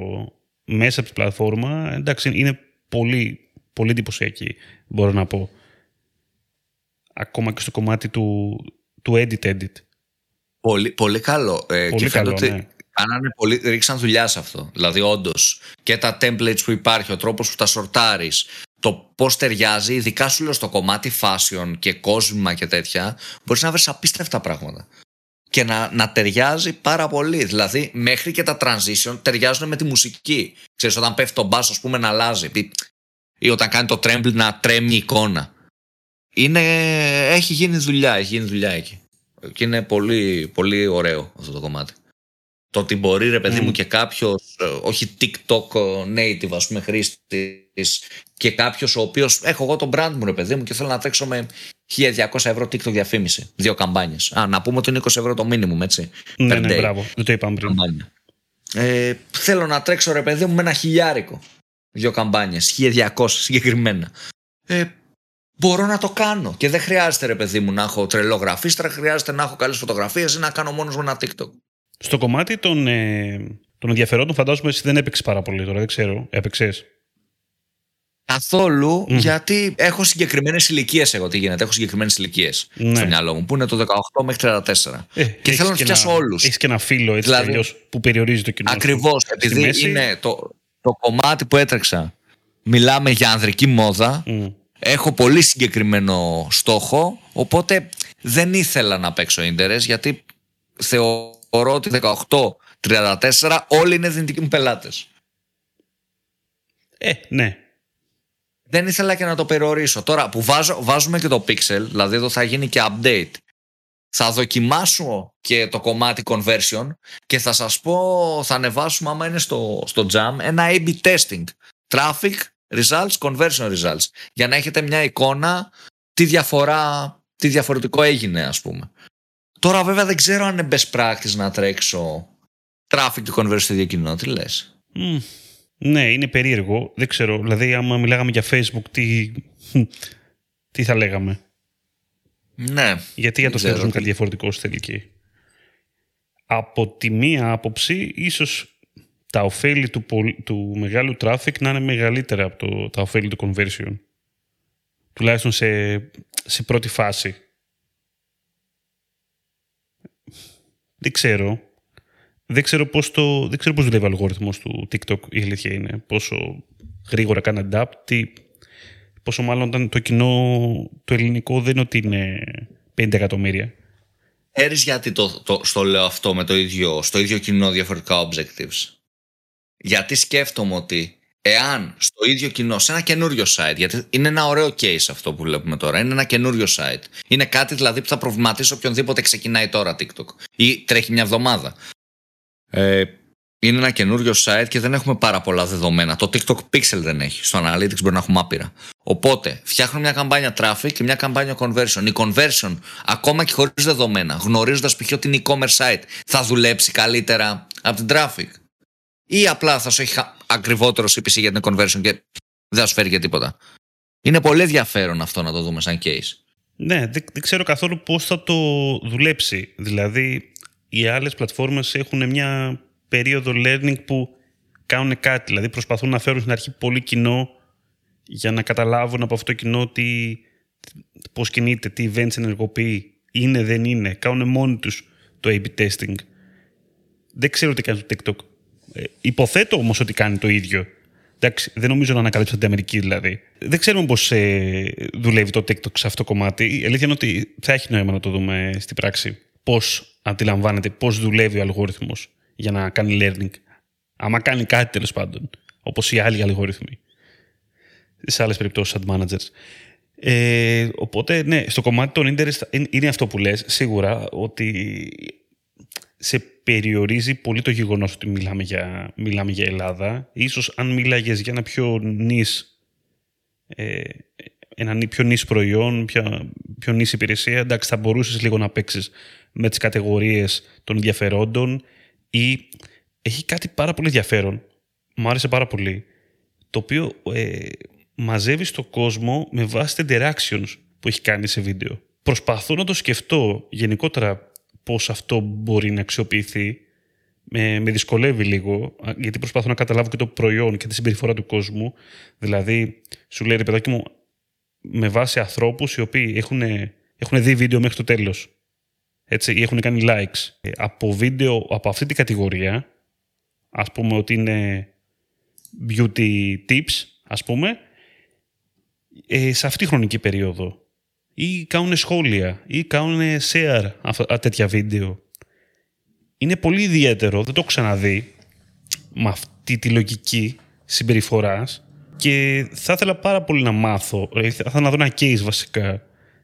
μέσα από τη πλατφόρμα, εντάξει, είναι πολύ, πολύ εντυπωσιακή, μπορώ να πω. Ακόμα και στο κομμάτι του, του edit-edit. Πολύ, πολύ καλό. Ε, πολύ και καλό, ότι ναι. κάνανε πολύ, ρίξαν δουλειά σε αυτό. Δηλαδή, όντως, και τα templates που υπάρχει, ο τρόπος που τα σορτάρεις, το πώς ταιριάζει, ειδικά σου λέω στο κομμάτι fashion και κόσμημα και τέτοια, μπορείς να βρεις απίστευτα πράγματα. Και να, να ταιριάζει πάρα πολύ. Δηλαδή, μέχρι και τα transition ταιριάζουν με τη μουσική. Ξέρεις, όταν πέφτει το bass, ας πούμε, να αλλάζει. Ή όταν κάνει το tremble να τρέμει η εικόνα. Είναι, έχει γίνει δουλειά, έχει γίνει δουλειά εκεί. Και είναι πολύ, πολύ ωραίο αυτό το κομμάτι. Το ότι μπορεί ρε παιδί μου και κάποιος, όχι TikTok native ας πούμε χρήστης και κάποιος ο οποίος έχω εγώ τον brand μου ρε παιδί μου και θέλω να τρέξω με 1200 ευρώ TikTok διαφήμιση. Δύο καμπάνιες. Α, να πούμε ότι είναι 20 ευρώ το minimum, έτσι. Ναι, ναι, μπράβο. Δεν το είπαμε πριν. Ε, θέλω να τρέξω ρε παιδί μου με ένα χιλιάρικο. Δύο καμπάνιες. 1200 συγκεκριμένα. Ε, μπορώ να το κάνω. Και δεν χρειάζεται, ρε παιδί μου, να έχω τρελό γραφίστρα, χρειάζεται να έχω καλές φωτογραφίες ή να κάνω μόνος μου ένα TikTok. Στο κομμάτι των, ε, των ενδιαφερόντων, φαντάζομαι εσύ δεν έπαιξες πάρα πολύ τώρα, δεν ξέρω. Έπαιξες. Καθόλου, mm. γιατί έχω συγκεκριμένες ηλικίες. Εγώ τι γίνεται, έχω συγκεκριμένες ηλικίες ναι. στο μυαλό μου, που είναι το 18 μέχρι 34. Ε, και θέλω να πιάσω όλους. Έχεις και ένα φίλο έτσι δηλαδή, τελειώς, που περιορίζει το κοινό. Ακριβώς, επειδή είναι το, το κομμάτι που έτρεξα. Μιλάμε για ανδρική μόδα. Mm. Έχω πολύ συγκεκριμένο στόχο, οπότε δεν ήθελα να παίξω ίντερες γιατί θεωρώ ότι 18-34 όλοι είναι δυνητικοί μου πελάτες. Ε, ναι. Δεν ήθελα και να το περιορίσω. Τώρα που βάζω, βάζουμε και το pixel, δηλαδή εδώ θα γίνει και update. Θα δοκιμάσω και το κομμάτι conversion και θα σας πω, θα ανεβάσουμε άμα είναι στο, στο jam, ένα A-B testing. Traffic results, conversion results. Για να έχετε μια εικόνα τι διαφορά, τι διαφορετικό έγινε ας πούμε. Τώρα βέβαια δεν ξέρω αν είναι best practice να τρέξω traffic και conversion στο ίδιο κοινό. Τι λες; Mm. Ναι, είναι περίεργο. Δεν ξέρω. Δηλαδή, άμα μιλάγαμε για Facebook, τι, τι θα λέγαμε; Ναι. Γιατί για το Facebook είναι κάτι διαφορετικό στη τελική. Από τη μία άποψη, ίσως τα ωφέλη του, του μεγάλου traffic να είναι μεγαλύτερα από το, τα ωφέλη του conversion. Τουλάχιστον σε, σε πρώτη φάση. Δεν ξέρω. Δεν ξέρω πώς, το, δεν ξέρω πώς δουλεύει ο αλγόριθμος του TikTok, η αλήθεια είναι. Πόσο γρήγορα κάνει adapt, τι, πόσο μάλλον όταν το κοινό το ελληνικό δεν είναι ότι είναι 50 εκατομμύρια. Έρεις γιατί το, το, στο λέω αυτό με το ίδιο, στο ίδιο κοινό διαφορετικά objectives; Γιατί σκέφτομαι ότι εάν στο ίδιο κοινό, σε ένα καινούριο site, γιατί είναι ένα ωραίο case αυτό που βλέπουμε τώρα, είναι ένα καινούριο site. Είναι κάτι δηλαδή που θα προβληματίσει οποιονδήποτε ξεκινάει τώρα TikTok ή τρέχει μια εβδομάδα. Ε, είναι ένα καινούριο site και δεν έχουμε πάρα πολλά δεδομένα. Το TikTok Pixel δεν έχει. Στο Analytics μπορεί να έχουμε άπειρα. Οπότε φτιάχνω μια καμπάνια traffic και μια καμπάνια conversion. Η conversion, ακόμα και χωρίς δεδομένα, γνωρίζοντας π.χ. ότι είναι e-commerce site, θα δουλέψει καλύτερα από την traffic; Ή απλά θα σου έχει ακριβότερο CPC για την conversion και δεν θα σου φέρει και τίποτα; Είναι πολύ ενδιαφέρον αυτό να το δούμε σαν case. Ναι, δεν, δεν ξέρω καθόλου πώς θα το δουλέψει. Δηλαδή, οι άλλες πλατφόρμες έχουν μια περίοδο learning που κάνουν κάτι. Δηλαδή, προσπαθούν να φέρουν στην αρχή πολύ κοινό για να καταλάβουν από αυτό το κοινό τι, πώς κινείται, τι events ενεργοποιεί, είναι, δεν είναι. Κάνουν μόνοι τους το A-B testing Δεν ξέρω τι κάνει το TikTok. Ε, υποθέτω όμως ότι κάνει το ίδιο. Εντάξει, δεν νομίζω να ανακαλύψω την Αμερική δηλαδή. Δεν ξέρουμε πώς ε, δουλεύει το TikTok σε αυτό το κομμάτι. Η αλήθεια είναι ότι θα έχει νόημα να το δούμε στην πράξη. Πώς αντιλαμβάνεται, πώς δουλεύει ο αλγόριθμος για να κάνει learning. Άμα κάνει κάτι τέλος πάντων, όπως οι άλλοι αλγόριθμοι. Σε άλλες περιπτώσεις, ad managers. Ε, οπότε, ναι, στο κομμάτι των interest είναι αυτό που λες, σίγουρα, ότι σε περιορίζει πολύ το γεγονός ότι μιλάμε για, μιλάμε για Ελλάδα. Ίσως αν μίλαγες για ένα πιο νης, ε, ένα πιο νης προϊόν, πιο, πιο νης υπηρεσία, εντάξει θα μπορούσες λίγο να παίξεις με τις κατηγορίες των ενδιαφερόντων ή έχει κάτι πάρα πολύ ενδιαφέρον, μου άρεσε πάρα πολύ, το οποίο ε, μαζεύει το κόσμο με βάση τα interactions που έχει κάνει σε βίντεο. Προσπαθώ να το σκεφτώ γενικότερα πώς αυτό μπορεί να αξιοποιηθεί. Με, με δυσκολεύει λίγο, γιατί προσπαθώ να καταλάβω και το προϊόν και τη συμπεριφορά του κόσμου. Δηλαδή, σου λέει ρε παιδάκι μου, με βάση ανθρώπους οι οποίοι έχουν, έχουν δει βίντεο μέχρι το τέλος. Έτσι, ή έχουν κάνει likes. Ε, από βίντεο από αυτή την κατηγορία, ας πούμε ότι είναι beauty tips, ας πούμε, ε, σε αυτή τη χρονική περίοδο. Ή κάνουν σχόλια, ή κάνουν share αυτά, τέτοια βίντεο. Είναι πολύ ιδιαίτερο, δεν το έχω ξαναδεί με αυτή τη λογική συμπεριφοράς και θα ήθελα πάρα πολύ να μάθω, θα ήθελα να δω ένα case βασικά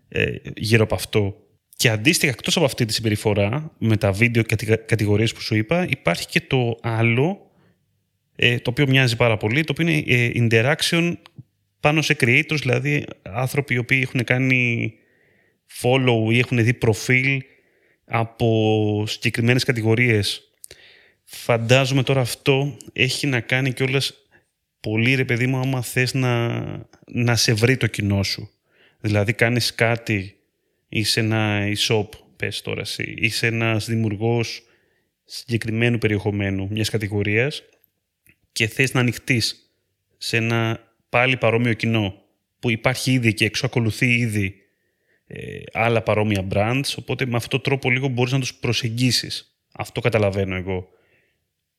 ε, γύρω από αυτό. Και αντίστοιχα, εκτός από αυτή τη συμπεριφορά, με τα βίντεο και κατηγορίες που σου είπα, υπάρχει και το άλλο, ε, το οποίο μοιάζει πάρα πολύ, το οποίο είναι ε, interaction πάνω σε creators, δηλαδή άνθρωποι οι οποίοι έχουν κάνει follow ή έχουν δει προφίλ από συγκεκριμένες κατηγορίες. Φαντάζομαι τώρα αυτό έχει να κάνει κιόλας πολύ ρε παιδί μου άμα θες να, να σε βρει το κοινό σου. Δηλαδή κάνεις κάτι, είσαι ένα e-shop, πες τώρα εσύ, είσαι ένας δημιουργός συγκεκριμένου περιεχομένου μιας κατηγορίας και θες να ανοιχτείς σε ένα πάλι παρόμοιο κοινό που υπάρχει ήδη και έξω, ακολουθεί ήδη ε, άλλα παρόμοια brands, οπότε με αυτόν τον τρόπο λίγο μπορείς να τους προσεγγίσεις. Αυτό καταλαβαίνω εγώ.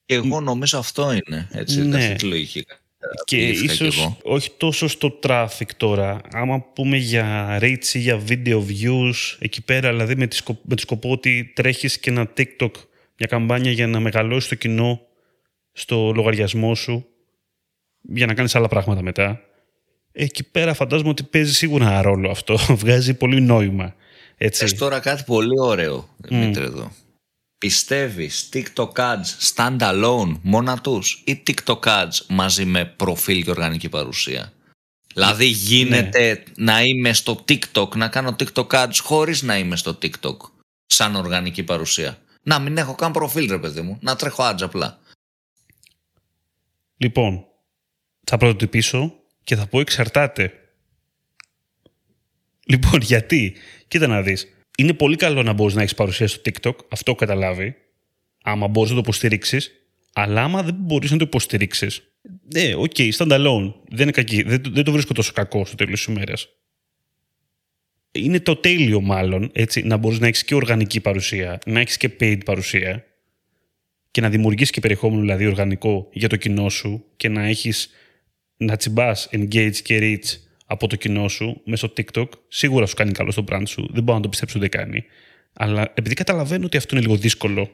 Και εγώ νομίζω αυτό είναι, έτσι, ναι. αυτή τη λογική. Και ίσως όχι τόσο στο traffic τώρα. Άμα πούμε για reach ή για video views, εκεί πέρα δηλαδή με, με το σκοπό ότι τρέχεις και ένα TikTok, μια καμπάνια για να μεγαλώσεις το κοινό στο λογαριασμό σου, για να κάνεις άλλα πράγματα μετά. Εκεί πέρα φαντάζομαι ότι παίζει σίγουρα ένα ρόλο αυτό. <laughs> Βγάζει πολύ νόημα. Έτσι. Θες τώρα κάτι πολύ ωραίο, Δημήτρη, mm. εδώ. Πιστεύεις TikTok ads standalone μόνα τους ή TikTok ads μαζί με προφίλ και οργανική παρουσία; Δηλαδή γίνεται ναι. να είμαι στο TikTok, να κάνω TikTok ads χωρίς να είμαι στο TikTok σαν οργανική παρουσία; Να μην έχω καν προφίλ ρε παιδί μου, να τρέχω ads απλά. Λοιπόν, θα πρωτοτυπήσω και θα πω εξαρτάται. Λοιπόν, γιατί; Κοίτα να δεις. Είναι πολύ καλό να μπορείς να έχεις παρουσία στο TikTok, αυτό καταλάβει, άμα μπορείς να το υποστηρίξεις, αλλά άμα δεν μπορείς να το υποστηρίξεις. Ναι, OK, okay, standalone. Δεν, είναι κακή. Δεν, δεν το βρίσκω τόσο κακό στο τέλος της ημέρας. Είναι το τέλειο, μάλλον, έτσι, να μπορείς να έχεις και οργανική παρουσία, να έχεις και paid παρουσία και να δημιουργήσει και περιεχόμενο δηλαδή οργανικό για το κοινό σου και να έχεις να τσιμπάς engage και reach από το κοινό σου μέσω TikTok, σίγουρα σου κάνει καλό στο brand σου. Δεν μπορώ να το πιστέψω ότι δεν κάνει. Αλλά επειδή καταλαβαίνω ότι αυτό είναι λίγο δύσκολο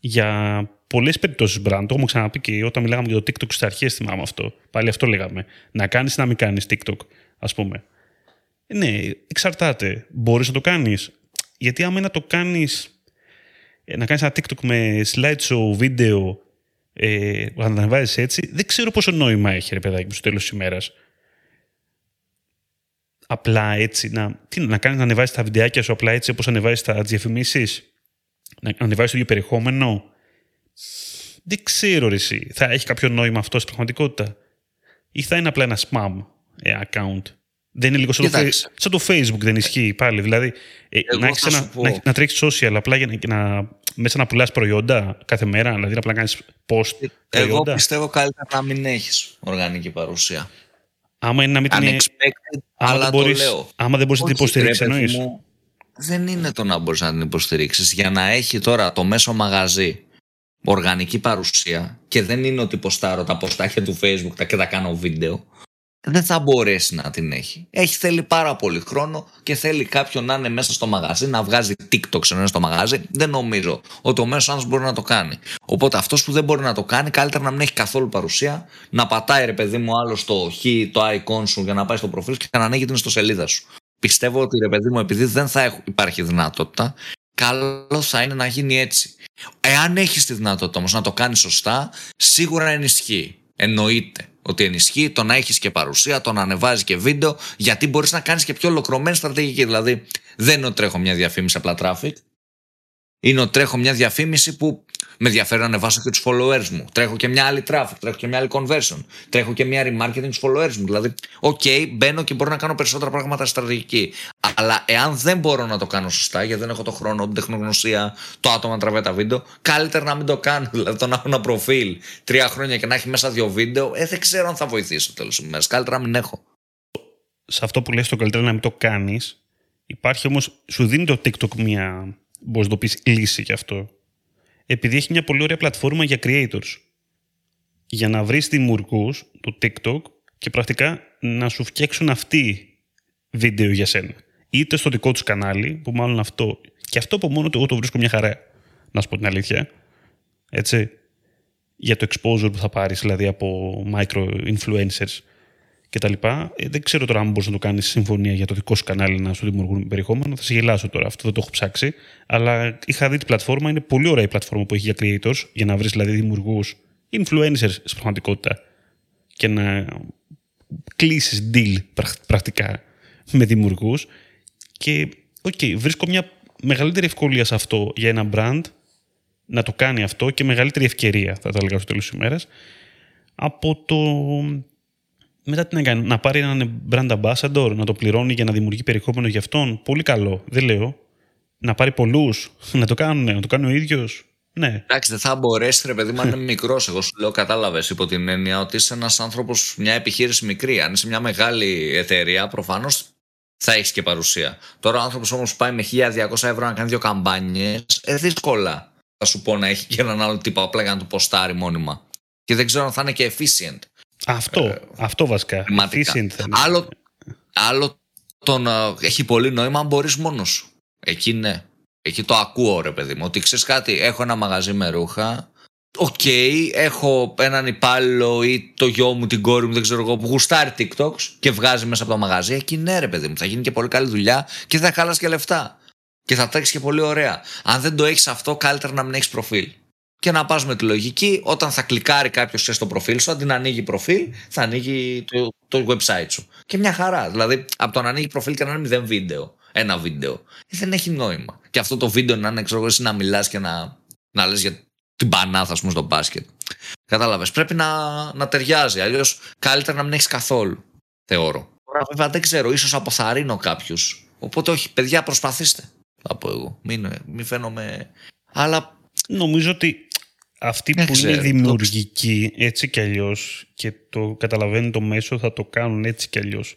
για πολλές περιπτώσεις brand, το έχουμε ξαναπεί και όταν μιλάγαμε για το TikTok στι αρχέ, θυμάμαι αυτό. Πάλι αυτό λέγαμε. Να κάνεις ή να μην κάνεις TikTok, ας πούμε. Ναι, εξαρτάται. Μπορείς να το κάνεις. Γιατί άμα να το κάνεις. Ε, να κάνεις ένα TikTok με slideshow, βίντεο ε, να ανεβάζεις έτσι, δεν ξέρω πόσο νόημα έχει, ρε παιδάκι μου, στο τέλος της ημέρας. Απλά έτσι, να, τι, να κάνεις να ανεβάζει τα βιντεάκια σου απλά έτσι όπως ανεβάζει τα διαφημίσεις, να ανεβάζει το ίδιο περιεχόμενο; Δεν ξέρω, ρε, εσύ. Θα έχει κάποιο νόημα αυτό στην πραγματικότητα; Ή θα είναι απλά ένα spam ε, account; Δεν είναι λίγο σαν το, σαν το, Facebook, δεν ισχύει πάλι. Δηλαδή, ε, να, έχεις ένα, να, να τρέχεις social απλά για να, να, μέσα να πουλάς προϊόντα κάθε μέρα, δηλαδή να απλά κάνεις post. Εγώ πιστεύω καλύτερα να μην έχεις οργανική παρουσία. Άμα είναι να μην την αλλά το λέω. Άμα δεν μπορείς να την υποστηρίξεις, εννοείς; Δεν είναι το να μπορείς να την υποστηρίξεις. Για να έχει τώρα το μέσο μαγαζί οργανική παρουσία και δεν είναι ότι ποστάρω τα ποστάκια του facebook και τα κάνω βίντεο δεν θα μπορέσει να την έχει. Έχει θέλει πάρα πολύ χρόνο και θέλει κάποιον να είναι μέσα στο μαγαζί, να βγάζει TikTok σε στο μαγαζί. Δεν νομίζω ότι ο μέσος άνθρωπος μπορεί να το κάνει. Οπότε αυτός που δεν μπορεί να το κάνει, καλύτερα να μην έχει καθόλου παρουσία, να πατάει ρε παιδί μου άλλο το χ, το icon σου για να πάει στο προφίλ και να ανοίγει την ιστοσελίδα σου. Πιστεύω ότι ρε παιδί μου, επειδή δεν θα υπάρχει δυνατότητα, καλό θα είναι να γίνει έτσι. Εάν έχεις τη δυνατότητα όμως να το κάνεις σωστά, σίγουρα ενισχύει. Εννοείται ότι ενισχύει το να έχεις και παρουσία, το να ανεβάζει και βίντεο, γιατί μπορείς να κάνεις και πιο ολοκληρωμένη στρατηγική. Δηλαδή, δεν είναι ότι τρέχω μια διαφήμιση απλά traffic. Είναι ότι τρέχω μια διαφήμιση που με ενδιαφέρει να ανεβάσω και τους followers μου. Τρέχω και μια άλλη traffic, τρέχω και μια άλλη conversion. Τρέχω και μια remarketing στους followers μου. Δηλαδή, OK, okay, μπαίνω και μπορώ να κάνω περισσότερα πράγματα στρατηγική. Αλλά εάν δεν μπορώ να το κάνω σωστά, γιατί δεν έχω το χρόνο, την τεχνογνωσία, το άτομο να τραβάει τα βίντεο, καλύτερα να μην το κάνω. <laughs> Δηλαδή, το να έχω ένα προφίλ τρία χρόνια και να έχει μέσα δύο βίντεο, ε, δεν ξέρω αν θα βοηθήσει τέλος της ημέρας. Καλύτερα να μην έχω. Σε αυτό που λες το καλύτερο να μην το κάνεις, υπάρχει όμως, σου δίνει το TikTok μια, μπορείς να το πεις, λύση γι' αυτό επειδή έχει μια πολύ ωραία πλατφόρμα για creators. Για να βρεις δημιουργούς του TikTok και πρακτικά να σου φτιάξουν αυτοί βίντεο για σένα. Είτε στο δικό τους κανάλι, που μάλλον αυτό. Και αυτό από μόνο του εγώ το βρίσκω μια χαρά. Να σου πω την αλήθεια. Έτσι. Για το exposure που θα πάρεις, δηλαδή από micro influencers κτλ. Ε, δεν ξέρω τώρα αν μπορείς να το κάνεις συμφωνία για το δικό σου κανάλι να σου δημιουργούν περιεχόμενο. Θα σε γελάσω τώρα, αυτό δεν το έχω ψάξει. Αλλά είχα δει την πλατφόρμα, είναι πολύ ωραία η πλατφόρμα που έχει για creators, για να βρεις δηλαδή δημιουργούς, influencers στην πραγματικότητα και να κλείσεις deal πρακτικά με δημιουργούς. Και OK, okay, βρίσκω μια μεγαλύτερη ευκολία σε αυτό για ένα brand να το κάνει αυτό και μεγαλύτερη ευκαιρία, θα τα έλεγα στο τέλος της ημέρας, από το μετά τι να κάνει, να πάρει έναν brand ambassador, να το πληρώνει για να δημιουργεί περιεχόμενο για αυτόν. Πολύ καλό, δεν λέω. Να πάρει πολλούς, να το κάνουν, να το κάνει ο ίδιος. Ναι. Εντάξει, δεν θα μπορέσει, ρε παιδί μου, αν είναι μικρός. Εγώ σου λέω, κατάλαβες υπό την έννοια ότι είσαι ένας άνθρωπος, μια επιχείρηση μικρή. Αν είσαι μια μεγάλη εταιρεία, προφανώς θα έχεις και παρουσία. Τώρα ο άνθρωπος όμως πάει με 1200 ευρώ να κάνει δύο καμπάνιες, ε, δύσκολα θα σου πω να έχει και έναν άλλο τύπο απλά για να του ποστάρει μόνιμα. Και δεν ξέρω αν θα είναι και efficient. Αυτό, ε, αυτό βασικά. Άλλο, άλλο τον, uh, έχει πολύ νόημα αν μπορείς μόνος σου. Εκεί ναι. Εκεί το ακούω ρε παιδί μου. Ότι ξέρεις κάτι, έχω ένα μαγαζί με ρούχα. OK, okay, έχω έναν υπάλληλο ή το γιο μου, την κόρη μου, δεν ξέρω εγώ, που γουστάρει TikTok και βγάζει μέσα από το μαγαζί. Εκεί ναι, ρε παιδί μου, θα γίνει και πολύ καλή δουλειά και θα χαλάσει και λεφτά. Και θα τρέξεις και πολύ ωραία. Αν δεν το έχεις αυτό, καλύτερα να μην έχεις προφίλ και να πας με τη λογική όταν θα κλικάρει κάποιος στο προφίλ σου, αντί να ανοίγει προφίλ, θα ανοίγει το, το website σου. Και μια χαρά. Δηλαδή, από το να ανοίγει προφίλ και να είναι μηδέν βίντεο, ένα βίντεο, δεν έχει νόημα. Και αυτό το βίντεο να είναι, ξέρω εσύ να μιλάς και να, να λες για την πανάθα, ας πούμε, στο μπάσκετ. Κατάλαβες. Πρέπει να, να ταιριάζει. Αλλιώς καλύτερα να μην έχεις καθόλου. Θεωρώ. Τώρα, βέβαια, δεν ξέρω. ίσως αποθαρρύνω κάποιους. Οπότε, όχι, παιδιά, προσπαθήστε. Θα πω εγώ. Μην, μην φαίνομαι. Αλλά. Νομίζω ότι αυτοί που είναι δημιουργικοί έτσι κι αλλιώς και το καταλαβαίνουν το μέσο θα το κάνουν έτσι κι αλλιώς.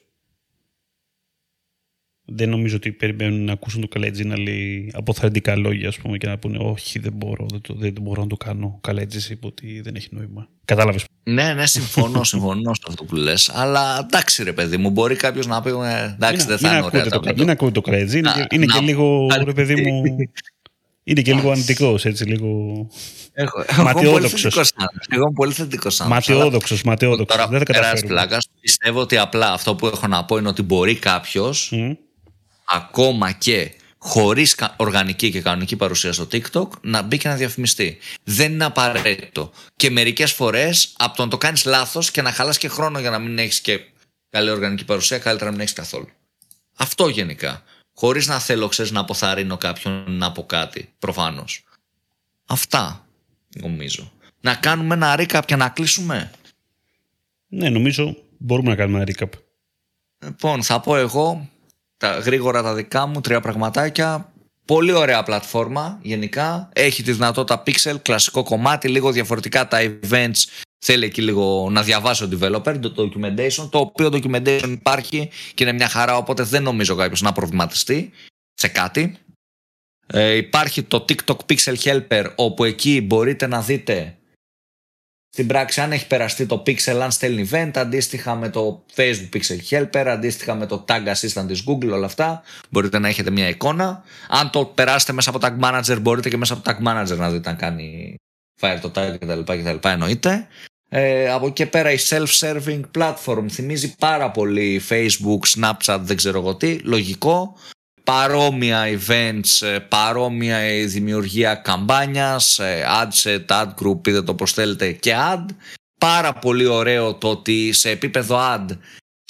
Δεν νομίζω ότι περιμένουν να ακούσουν το Καλέτζι να λέει αποθαρρυντικά λόγια ας πούμε, και να πούνε Όχι, δεν μπορώ, δεν, το, δεν μπορώ να το κάνω. Ο Καλέτζη είπε ότι δεν έχει νόημα. Κατάλαβες. Ναι, ναι, συμφωνώ, <laughs> συμφωνώ σε αυτό που λες. Αλλά εντάξει, ρε παιδί μου, μπορεί κάποιος να πει «Ε, Εντάξει, δεν θα είναι ωραία. Το, μην ακούτε το Καλέτζι. Είναι, είναι και λίγο, ρε παιδί μου. <laughs> Είναι και λίγο αντικό, έτσι, λίγο. Έχω, ματιόδοξο. Εγώ είμαι πολύ θετικό άνθρωπο. Ματιόδοξο, ματιόδοξο. Δεν θα καταφέρω. πλάκα. Πιστεύω ότι απλά αυτό που έχω να πω είναι ότι μπορεί κάποιος ακόμα και χωρίς οργανική και κανονική παρουσία στο TikTok να μπει και να διαφημιστεί. Δεν είναι απαραίτητο. Και μερικές φορές από το να το κάνεις λάθος και να χαλάς και χρόνο για να μην έχεις και καλή οργανική παρουσία, καλύτερα να μην έχεις καθόλου. Αυτό γενικά. Χωρίς να θέλω, ξέρεις, να αποθαρρύνω κάποιον να πω κάτι. Προφανώς. Αυτά νομίζω. Να κάνουμε ένα recap και να κλείσουμε; Ναι, νομίζω μπορούμε να κάνουμε ένα recap. Λοιπόν, θα πω εγώ τα γρήγορα τα δικά μου, τρία πραγματάκια. Πολύ ωραία πλατφόρμα γενικά. Έχει τη δυνατότητα Pixel, κλασικό κομμάτι, λίγο διαφορετικά τα events. Θέλει εκεί λίγο να διαβάσει ο developer το documentation, το οποίο documentation υπάρχει και είναι μια χαρά, οπότε δεν νομίζω κάποιος να προβληματιστεί σε κάτι. Ε, υπάρχει το TikTok Pixel Helper όπου εκεί μπορείτε να δείτε στην πράξη αν έχει περαστεί το Pixel αν στέλνει event αντίστοιχα με το Facebook Pixel Helper αντίστοιχα με το Tag Assistant της Google όλα αυτά μπορείτε να έχετε μια εικόνα αν το περάσετε μέσα από Tag Manager μπορείτε και μέσα από Tag Manager να δείτε αν κάνει fire το tag κτλ. κτλ εννοείται ε, από εκεί και πέρα η self-serving platform θυμίζει πάρα πολύ Facebook, Snapchat, δεν ξέρω εγώ τι, λογικό παρόμοια events, ε, παρόμοια η δημιουργία καμπάνιας, ε, ad set, ad group, πείτε το πως θέλετε και ad. Πάρα πολύ ωραίο το ότι σε επίπεδο ad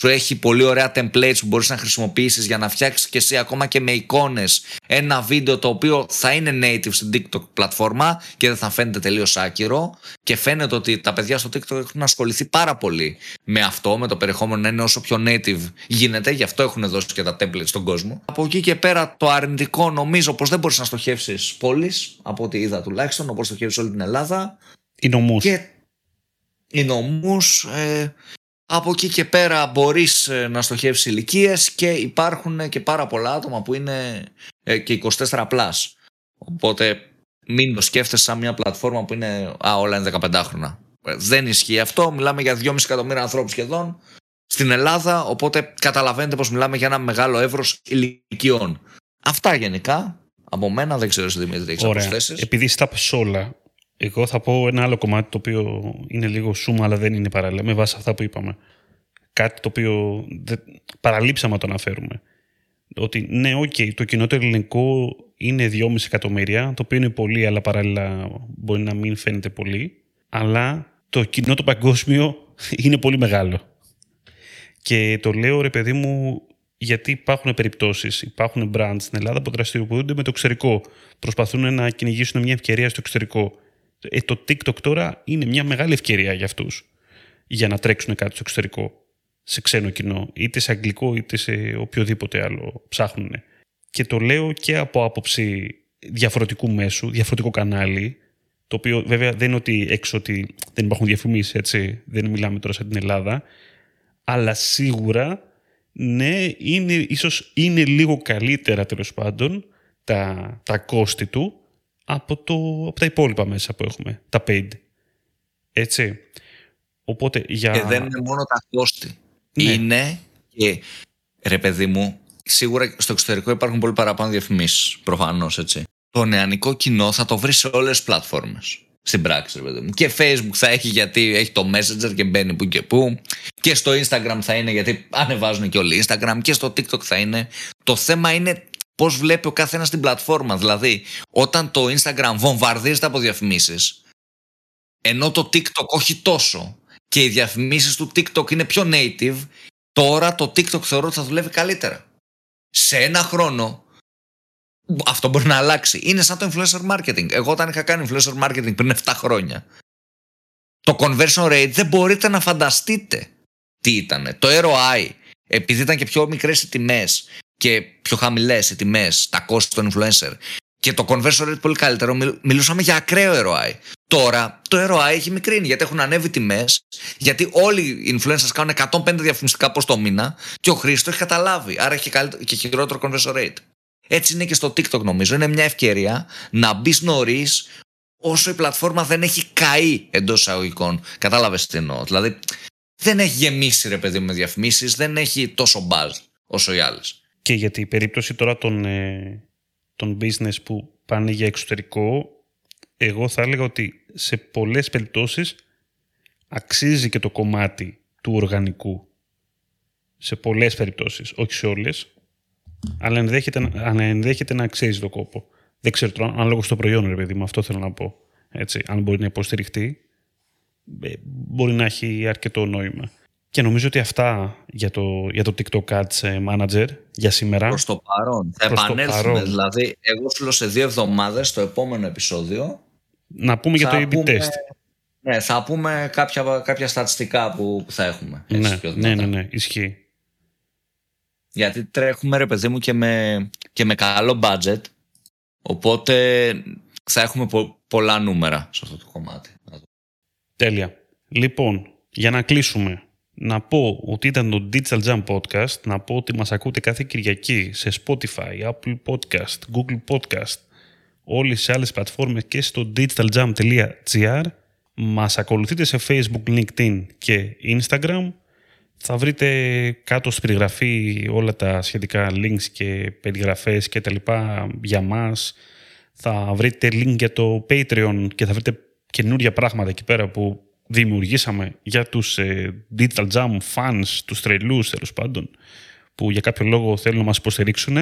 σου έχει πολύ ωραία templates που μπορείς να χρησιμοποιήσεις για να φτιάξεις και εσύ ακόμα και με εικόνες ένα βίντεο το οποίο θα είναι native στην TikTok πλατφόρμα και δεν θα φαίνεται τελείως άκυρο και φαίνεται ότι τα παιδιά στο TikTok έχουν ασχοληθεί πάρα πολύ με αυτό, με το περιεχόμενο να είναι όσο πιο native γίνεται, γι' αυτό έχουν δώσει και τα templates στον κόσμο. Από εκεί και πέρα το αρνητικό νομίζω πως δεν μπορείς να στοχεύσεις πόλεις, από ό,τι είδα τουλάχιστον, όπως στοχεύεις όλη την Ελλάδα. Οι νομούς. Και οι νομούς, ε, από εκεί και πέρα μπορείς ε, να στοχεύσεις ηλικίες και υπάρχουν και πάρα πολλά άτομα που είναι ε, και 24 πλάς. Οπότε μην το σκέφτεσαι σαν μια πλατφόρμα που είναι α, όλα είναι 15 χρόνια. Ε, δεν ισχύει αυτό. Μιλάμε για 2,5 εκατομμύρια ανθρώπους σχεδόν στην Ελλάδα. Οπότε καταλαβαίνετε πως μιλάμε για ένα μεγάλο εύρος ηλικιών. Αυτά γενικά. Από μένα δεν ξέρω εσύ Δημήτρη έχεις προσθέσεις. Επειδή στα όλα εγώ θα πω ένα άλλο κομμάτι το οποίο είναι λίγο σούμα, αλλά δεν είναι παράλληλα, με βάση αυτά που είπαμε. Κάτι το οποίο παραλείψαμε να το αναφέρουμε. Ότι ναι, οκέι, okay, το κοινό το ελληνικό είναι 2,5 εκατομμύρια, το οποίο είναι πολύ, αλλά παράλληλα μπορεί να μην φαίνεται πολύ. Αλλά το κοινό το παγκόσμιο <laughs> είναι πολύ μεγάλο. Και το λέω, ρε παιδί μου, γιατί υπάρχουν περιπτώσεις, υπάρχουν brands στην Ελλάδα που δραστηριοποιούνται με το εξωτερικό. Προσπαθούν να κυνηγήσουν μια ευκαιρία στο εξωτερικό. Ε, το TikTok τώρα είναι μια μεγάλη ευκαιρία για αυτούς για να τρέξουν κάτι στο εξωτερικό, σε ξένο κοινό, είτε σε αγγλικό είτε σε οποιοδήποτε άλλο ψάχνουν. Και το λέω και από άποψη διαφορετικού μέσου, διαφορετικό κανάλι, το οποίο βέβαια δεν είναι ότι έξω ότι δεν υπάρχουν διαφημίσεις, έτσι, δεν μιλάμε τώρα σαν την Ελλάδα, αλλά σίγουρα ναι, είναι, ίσως είναι λίγο καλύτερα τέλος πάντων τα, τα κόστη του από, το, από τα υπόλοιπα μέσα που έχουμε, τα paid. Έτσι. Οπότε για... Και δεν είναι μόνο τα κόστη. Ναι. Είναι και, ρε παιδί μου, σίγουρα στο εξωτερικό υπάρχουν πολύ παραπάνω διαφημίσεις. Προφανώς έτσι. Το νεανικό κοινό θα το βρει σε όλες τις πλατφόρμες. Στην πράξη, ρε παιδί μου. Και Facebook θα έχει γιατί έχει το Messenger και μπαίνει που και που. Και στο Instagram θα είναι γιατί ανεβάζουν και όλοι Instagram. Και στο TikTok θα είναι. Το θέμα είναι πώς βλέπει ο καθένας την πλατφόρμα. Δηλαδή, όταν το Instagram βομβαρδίζεται από διαφημίσεις, ενώ το TikTok όχι τόσο και οι διαφημίσεις του TikTok είναι πιο native, τώρα το TikTok θεωρώ ότι θα δουλεύει καλύτερα. Σε ένα χρόνο αυτό μπορεί να αλλάξει. Είναι σαν το influencer marketing. Εγώ όταν είχα κάνει influencer marketing πριν 7 χρόνια, το conversion rate δεν μπορείτε να φανταστείτε τι ήταν. Το ROI, επειδή ήταν και πιο μικρές οι τιμές και πιο χαμηλές οι τιμές, τα κόστη των influencer και το conversion rate πολύ καλύτερο, μιλούσαμε για ακραίο ROI. Τώρα το ROI έχει μικρύνει γιατί έχουν ανέβει τιμές, γιατί όλοι οι influencers κάνουν 105 διαφημιστικά πώ το μήνα και ο Χρήστος έχει καταλάβει. Άρα έχει και χειρότερο conversion rate. Έτσι είναι και στο TikTok νομίζω. Είναι μια ευκαιρία να μπεις νωρίς όσο η πλατφόρμα δεν έχει καεί εντός εισαγωγικών. Κατάλαβες τι εννοώ. Δηλαδή δεν έχει γεμίσει ρε παιδί με διαφημίσεις, δεν έχει τόσο buzz όσο οι άλλες. Και για την περίπτωση τώρα των, ε, των business που πάνε για εξωτερικό, εγώ θα έλεγα ότι σε πολλές περιπτώσεις αξίζει και το κομμάτι του οργανικού. Σε πολλές περιπτώσεις, όχι σε όλες, αλλά ενδέχεται, ενδέχεται να αξίζει το κόπο. Δεν ξέρω τώρα, αν λόγω στο προϊόν, ρε παιδί μου, αυτό θέλω να πω. Έτσι, αν μπορεί να υποστηριχτεί, ε, μπορεί να έχει αρκετό νόημα. Και νομίζω ότι αυτά για το, για το TikTok Ads ε, Manager για σήμερα. Προς το παρόν. Θα επανέλθουμε. Δηλαδή, εγώ σου λέω σε δύο εβδομάδες στο επόμενο επεισόδιο. Να πούμε για το A-B test. Ναι, θα πούμε κάποια, κάποια στατιστικά που, θα έχουμε. Έτσι, ναι, ναι, ναι, ναι, ισχύει. Γιατί τρέχουμε, ρε παιδί μου, και με, και με καλό budget. Οπότε θα έχουμε πολλά νούμερα σε αυτό το κομμάτι. Τέλεια. Λοιπόν, για να κλείσουμε να πω ότι ήταν το Digital Jam Podcast, να πω ότι μας ακούτε κάθε Κυριακή σε Spotify, Apple Podcast, Google Podcast, όλες τις άλλες πλατφόρμες και στο digitaljam.gr. Μας ακολουθείτε σε Facebook, LinkedIn και Instagram. Θα βρείτε κάτω στην περιγραφή όλα τα σχετικά links και περιγραφές και τα λοιπά για μας. Θα βρείτε link για το Patreon και θα βρείτε καινούργια πράγματα εκεί πέρα που δημιουργήσαμε για τους ε, Digital Jam fans, τους τρελούς τέλος πάντων, που για κάποιο λόγο θέλουν να μας υποστηρίξουν.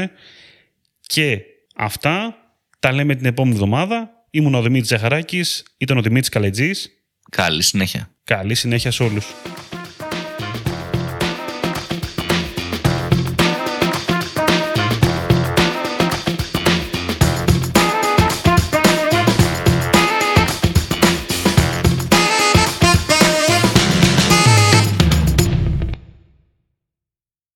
Και αυτά τα λέμε την επόμενη εβδομάδα. Ήμουν ο Δημήτρης Ζαχαράκης, ήταν ο Δημήτρης Καλετζής. Καλή συνέχεια. Καλή συνέχεια σε όλους.